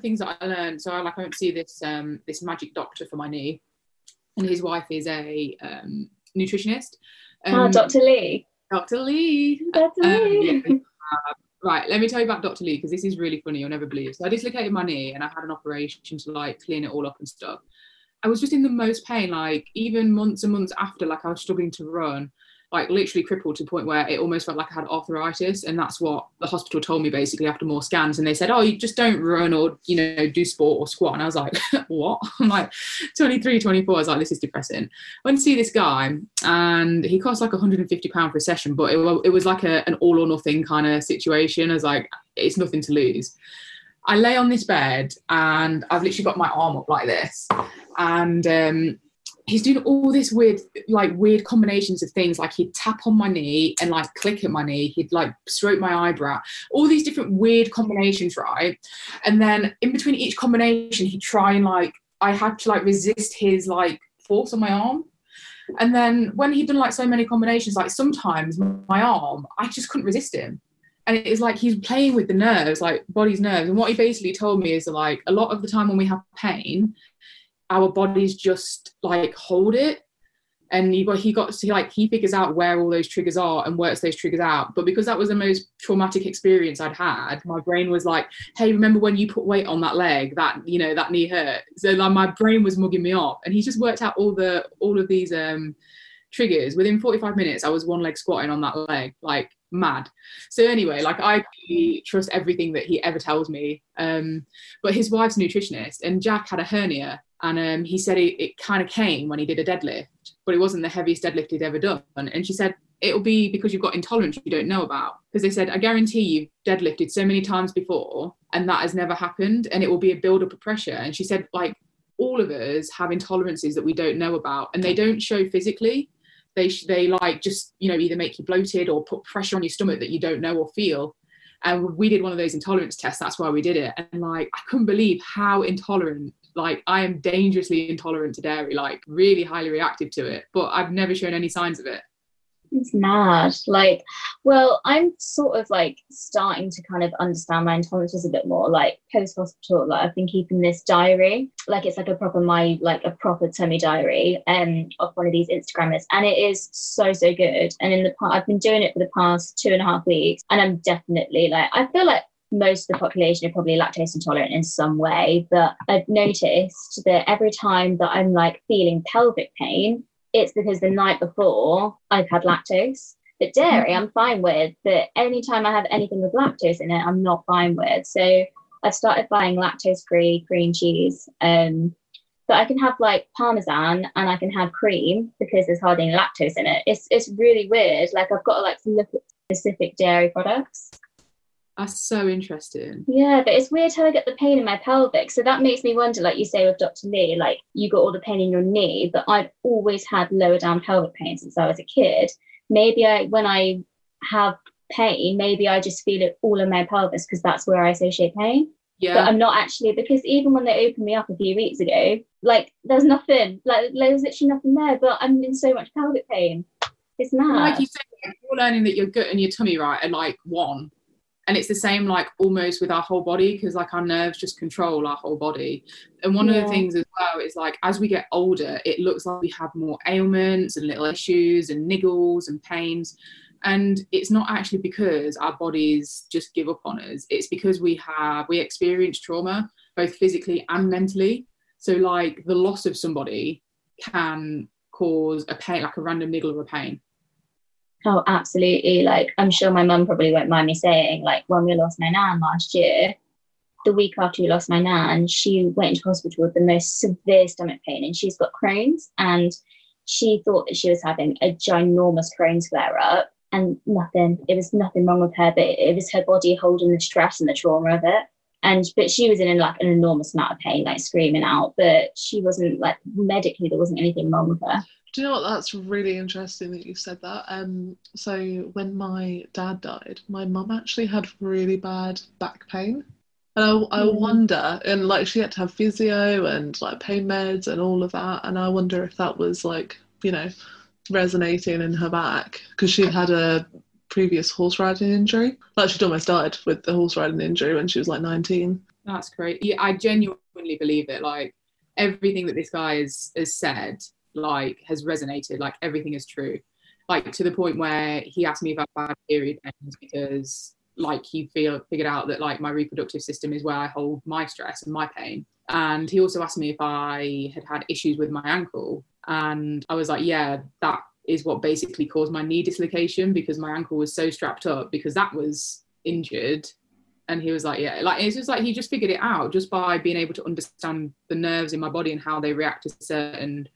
one of the things that I learned. So I like I went to see this um this magic doctor for my knee, and his wife is a um, nutritionist. Um, oh, Dr. Lee. Dr. Lee. Dr. Um, Lee. Yeah. Uh, right, let me tell you about Dr. Lee because this is really funny. You'll never believe. So I dislocated my knee and I had an operation to like clean it all up and stuff. I was just in the most pain, like even months and months after, like I was struggling to run like literally crippled to the point where it almost felt like I had arthritis. And that's what the hospital told me basically after more scans. And they said, Oh, you just don't run or, you know, do sport or squat. And I was like, What? I'm like 23, 24. I was like, This is depressing. I went to see this guy and he cost like 150 pounds for a session, but it, it was like a, an all or nothing kind of situation. I was like, It's nothing to lose. I lay on this bed and I've literally got my arm up like this. And um, he's doing all this weird like weird combinations of things like he'd tap on my knee and like click at my knee he'd like stroke my eyebrow all these different weird combinations right? And then in between each combination he'd try and like i had to like resist his like force on my arm. And then when he'd done like so many combinations like sometimes my arm i just couldn't resist him. And it's like he's playing with the nerves like body's nerves. And what he basically told me is that, like a lot of the time when we have pain our bodies just like hold it. And he got he got to like he figures out where all those triggers are and works those triggers out. But because that was the most traumatic experience i'd had my brain was like hey remember when you put weight on that leg? That you know that knee hurt. So like my brain was mugging me off and he just worked out all the all of these um triggers. Within 45 minutes i was one leg squatting on that leg like mad. So anyway like i trust everything that he ever tells me. Um but his wife's nutritionist and jack had a hernia and um, he said it, it kind of came when he did a deadlift, but it wasn't the heaviest deadlift he'd ever done. And she said, it'll be because you've got intolerance you don't know about. Because they said, I guarantee you've deadlifted so many times before and that has never happened. And it will be a build up of pressure. And she said, like, all of us have intolerances that we don't know about and they don't show physically. They, they like just, you know, either make you bloated or put pressure on your stomach that you don't know or feel. And we did one of those intolerance tests. That's why we did it. And like, I couldn't believe how intolerant like I am dangerously intolerant to dairy, like really highly reactive to it, but I've never shown any signs of it. It's mad. Like, well, I'm sort of like starting to kind of understand my intolerances a bit more. Like post hospital, like I've been keeping this diary, like it's like a proper my like a proper tummy diary, um, of one of these Instagrammers, and it is so so good. And in the I've been doing it for the past two and a half weeks, and I'm definitely like I feel like most of the population are probably lactose intolerant in some way. But I've noticed that every time that I'm like feeling pelvic pain, it's because the night before I've had lactose. But dairy, I'm fine with. But anytime I have anything with lactose in it, I'm not fine with. So I've started buying lactose free cream cheese. Um, but I can have like parmesan and I can have cream because there's hardly any lactose in it. It's it's really weird. Like I've got to like look at specific dairy products. That's so interesting. Yeah, but it's weird how I get the pain in my pelvic. So that makes me wonder, like you say with Dr. Lee, like you got all the pain in your knee, but I've always had lower down pelvic pain since I was a kid. Maybe I, when I have pain, maybe I just feel it all in my pelvis because that's where I associate pain. Yeah. But I'm not actually because even when they opened me up a few weeks ago, like there's nothing, like there's literally nothing there, but I'm in so much pelvic pain. It's mad. Like you said, you're learning that your gut and your tummy right are like one and it's the same like almost with our whole body because like our nerves just control our whole body. And one yeah. of the things as well is like as we get older it looks like we have more ailments and little issues and niggles and pains. And it's not actually because our bodies just give up on us. It's because we have we experience trauma both physically and mentally. So like the loss of somebody can cause a pain like a random niggle or a pain Oh, absolutely. Like, I'm sure my mum probably won't mind me saying, like, when we lost my nan last year, the week after we lost my nan, she went into hospital with the most severe stomach pain and she's got Crohn's. And she thought that she was having a ginormous Crohn's flare up and nothing, it was nothing wrong with her, but it was her body holding the stress and the trauma of it. And, but she was in like an enormous amount of pain, like screaming out, but she wasn't like medically, there wasn't anything wrong with her. Do you know what? That's really interesting that you said that. Um, so when my dad died, my mum actually had really bad back pain, and I, I mm. wonder, and like she had to have physio and like pain meds and all of that, and I wonder if that was like you know resonating in her back because she'd had a previous horse riding injury. Like she'd almost died with the horse riding injury when she was like 19. That's great. Yeah, I genuinely believe it. Like everything that this guy has has said, like has resonated. Like everything is true. Like to the point where he asked me had bad period pains because like he feel figured out that like my reproductive system is where I hold my stress and my pain. And he also asked me if I had had issues with my ankle, and I was like, yeah, that is what basically caused my knee dislocation because my ankle was so strapped up because that was injured and he was like yeah like it's just like he just figured it out just by being able to understand the nerves in my body and how they react to certain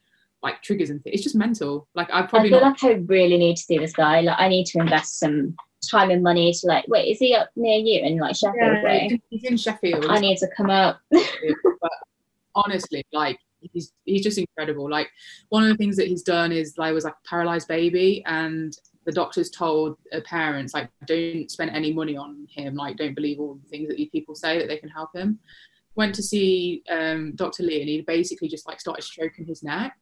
like triggers and things it's just mental. Like i probably I feel not, like I really need to see this guy. Like I need to invest some time and money to like wait, is he up near you in like Sheffield yeah, way? he's in sheffield. I need to come up. but honestly like he's he's just incredible. Like one of the things that he's done is like I was like a paralyzed baby and the doctors told parents like don't spend any money on him. Like don't believe all the things that these people say that they can help him. Went to see um, dr lee and he basically just like started stroking his neck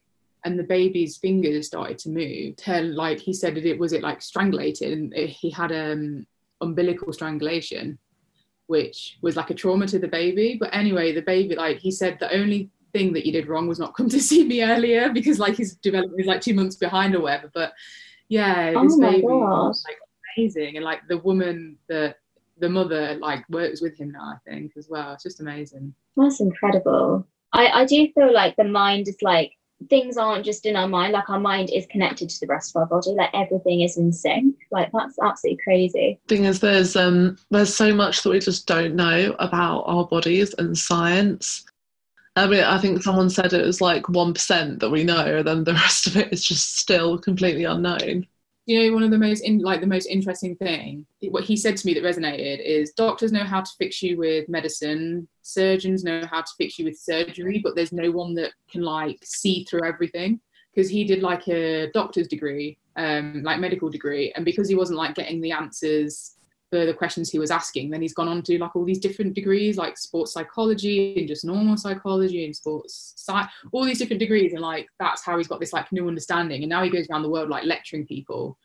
and the baby's fingers started to move tell like he said that it was it like strangulated and it- he had um umbilical strangulation which was like a trauma to the baby. But anyway the baby like he said the only thing that you did wrong was not come to see me earlier because like his development is like two months behind or whatever. But yeah Oh this baby was like amazing. And like the woman that the mother like works with him now i think as well. It's just amazing. That's incredible. I, I do feel like the mind is like things aren't just in our mind, like our mind is connected to the rest of our body, like everything is in sync. Like that's absolutely crazy. thing is there's um there's so much that we just don't know about our bodies and science i mean i think someone said it was like 1% that we know and then the rest of it is just still completely unknown you know one of the most in like the most interesting thing what he said to me that resonated is doctors know how to fix you with medicine surgeons know how to fix you with surgery but there's no one that can like see through everything. Because he did like a doctor's degree um like medical degree and because he wasn't like getting the answers for the questions he was asking then he's gone on to like all these different degrees like sports psychology and just normal psychology and sports sci all these different degrees and like that's how he's got this like new understanding and now he goes around the world like lecturing people.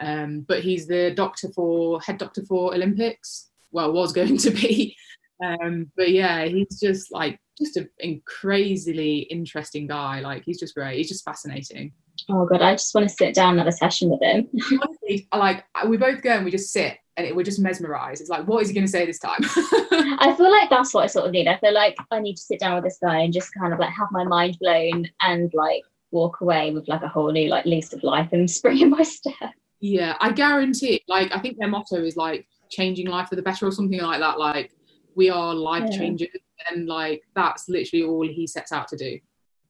Um, but he's the doctor for head doctor for olympics. Well was going to be um, but yeah he's just like just a crazily interesting guy like he's just great he's just fascinating Oh god, I just want to sit down and have a session with him. honestly like we both go and we just sit and it, we're just mesmerized it's like what is he going to say this time I feel like that's what I sort of need. I feel like I need to sit down with this guy and just kind of like have my mind blown and like walk away with like a whole new like lease of life and spring in my step. Yeah, I guarantee. Like, I think their motto is like changing life for the better or something like that. Like, we are life Yeah. changers, and like that's literally all he sets out to do.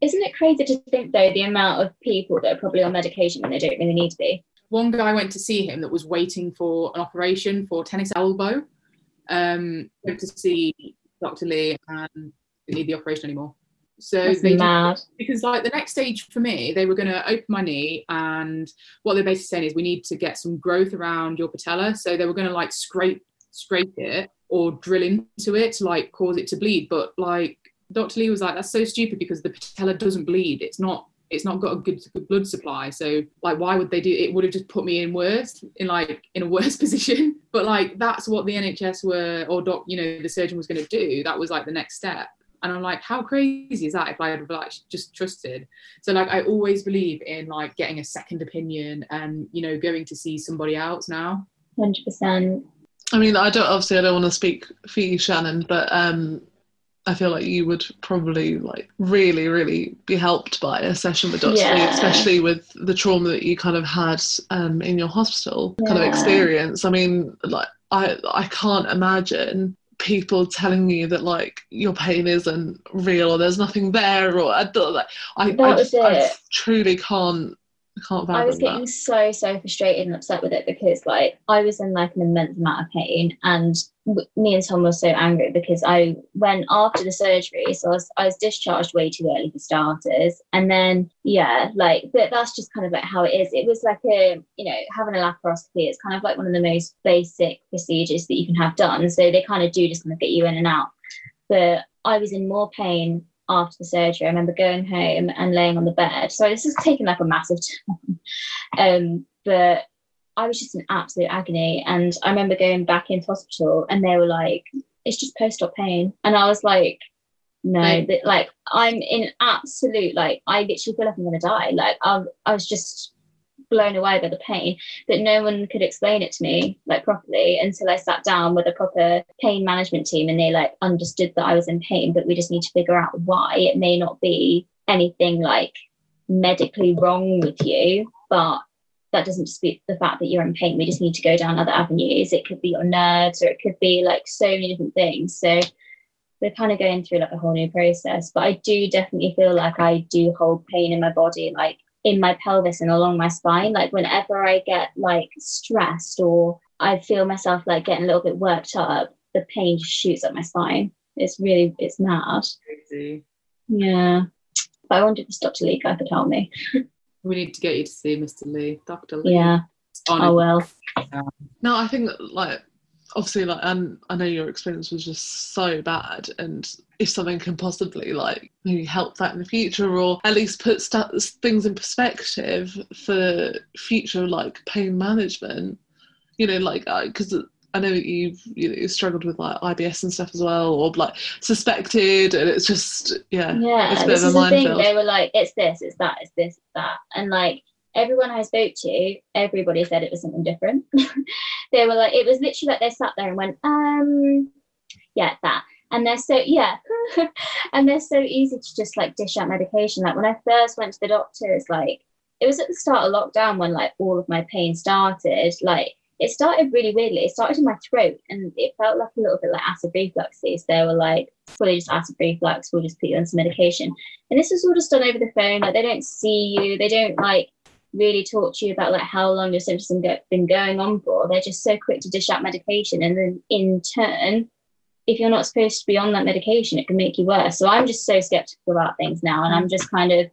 Isn't it crazy to think though the amount of people that are probably on medication when they don't really need to be? One guy went to see him that was waiting for an operation for tennis elbow. Um, went to see Dr. Lee and didn't need the operation anymore. So That's they did- mad. because like the next stage for me, they were going to open my knee, and what they're basically saying is we need to get some growth around your patella. So they were going to like scrape scrape it or drill into it to like cause it to bleed. But like Dr. Lee was like, that's so stupid because the patella doesn't bleed. It's not. It's not got a good, good blood supply. So like, why would they do? It would have just put me in worse, in like in a worse position. But like, that's what the NHS were, or doc, you know, the surgeon was going to do. That was like the next step. And I'm like, how crazy is that if I had like just trusted? So like I always believe in like getting a second opinion and you know going to see somebody else now. Hundred percent. I mean, I don't obviously I don't want to speak for you, Shannon, but um, I feel like you would probably like really, really be helped by a session with Dr. Lee, especially with the trauma that you kind of had um, in your hospital kind of experience. I mean, like I I can't imagine people telling you that like your pain isn't real or there's nothing there or I don't like I, I, just, I truly can't can't I was getting that. so so frustrated and upset with it because like I was in like an immense amount of pain and w- me and Tom were so angry because I went after the surgery so I was, I was discharged way too early for starters. And then yeah like but that's just kind of like how it is. It was like a you know having a laparoscopy it's kind of like one of the most basic procedures that you can have done. So they kind of do just kind of get you in and out. But I was in more pain after the surgery. I remember going home and laying on the bed. So this is taking like a massive time. Um, but I was just in absolute agony. And I remember going back into hospital and they were like, it's just post-op pain. And I was like, no, Like- that like I'm in absolute like I literally feel like I'm gonna die. Like I, I was just blown away by the pain, but no one could explain it to me like properly until I sat down with a proper pain management team and they like understood that I was in pain, but we just need to figure out why. It may not be anything like medically wrong with you, but that doesn't dispute the fact that you're in pain. We just need to go down other avenues. It could be your nerves or it could be like so many different things. So we're kind of going through like a whole new process. But I do definitely feel like I do hold pain in my body, like in my pelvis and along my spine. Like whenever I get like stressed or I feel myself like getting a little bit worked up, the pain just shoots up my spine. It's really it's mad. Crazy. Yeah. But I wonder if this Dr. Lee guy could help me. We need to get you to see Mr. Lee, Dr. Lee. Yeah. Honestly. Oh well. Um, no, I think like obviously like and I know your experience was just so bad and if something can possibly like maybe help that in the future or at least put st- things in perspective for future like pain management you know like because I know you've you know, struggled with like IBS and stuff as well or like suspected and it's just yeah Yeah, it's a bit this of a is the thing. They were like, it's this, it's that, it's this, that. And like everyone I spoke to, everybody said it was something different. they were like, it was literally like they sat there and went, um, yeah, that. And they're so, yeah. and they're so easy to just like dish out medication. Like when I first went to the doctors, like it was at the start of lockdown when like all of my pain started. Like it started really weirdly. It started in my throat and it felt like a little bit like acid reflux. So they were like, fully just acid reflux, we'll just put you on some medication. And this was all just done over the phone. Like they don't see you, they don't like really talk to you about like how long your symptoms have go- been going on for. They're just so quick to dish out medication. And then in turn, if you're not supposed to be on that medication, it can make you worse. So I'm just so skeptical about things now. And I'm just kind of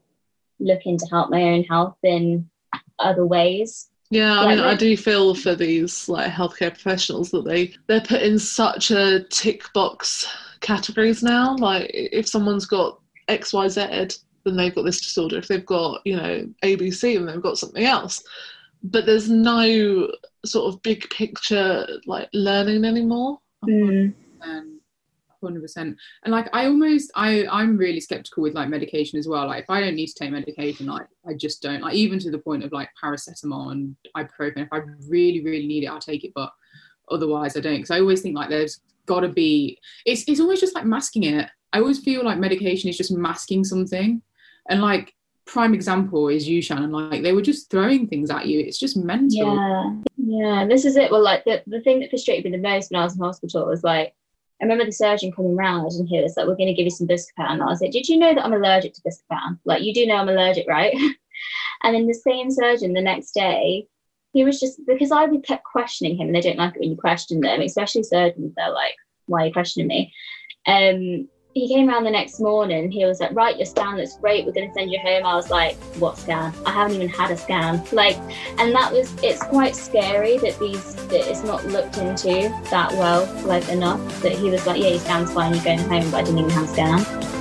looking to help my own health in other ways. Yeah, I mean, I do feel for these like healthcare professionals that they they're put in such a tick box categories now. Like, if someone's got X, Y, Z, then they've got this disorder. If they've got you know ABC, then they've got something else. But there's no sort of big picture like learning anymore. Mm. Um, hundred percent. And like I almost I I'm really skeptical with like medication as well. Like if I don't need to take medication, like I just don't. Like even to the point of like paracetamol and ibuprofen. If I really really need it, I'll take it. But otherwise, I don't. Because I always think like there's got to be. It's it's always just like masking it. I always feel like medication is just masking something. And like prime example is you, Shannon. Like they were just throwing things at you. It's just mental. Yeah, yeah. This is it. Well, like the, the thing that frustrated me the most when I was in hospital was like, I remember the surgeon coming round and he was like, "We're going to give you some Buscopan." And I was like, "Did you know that I'm allergic to Buscopan? Like, you do know I'm allergic, right?" and then the same surgeon the next day, he was just because I would kept questioning him, and they don't like it when you question them, especially surgeons. They're like, "Why are you questioning me?" Um, he came around the next morning. He was like, "Right, your scan looks great. We're going to send you home." I was like, "What scan? I haven't even had a scan." Like, and that was it's quite scary that these that it's not looked into that well, like enough. That he was like, "Yeah, your scan's fine. You're going home," but I didn't even have a scan.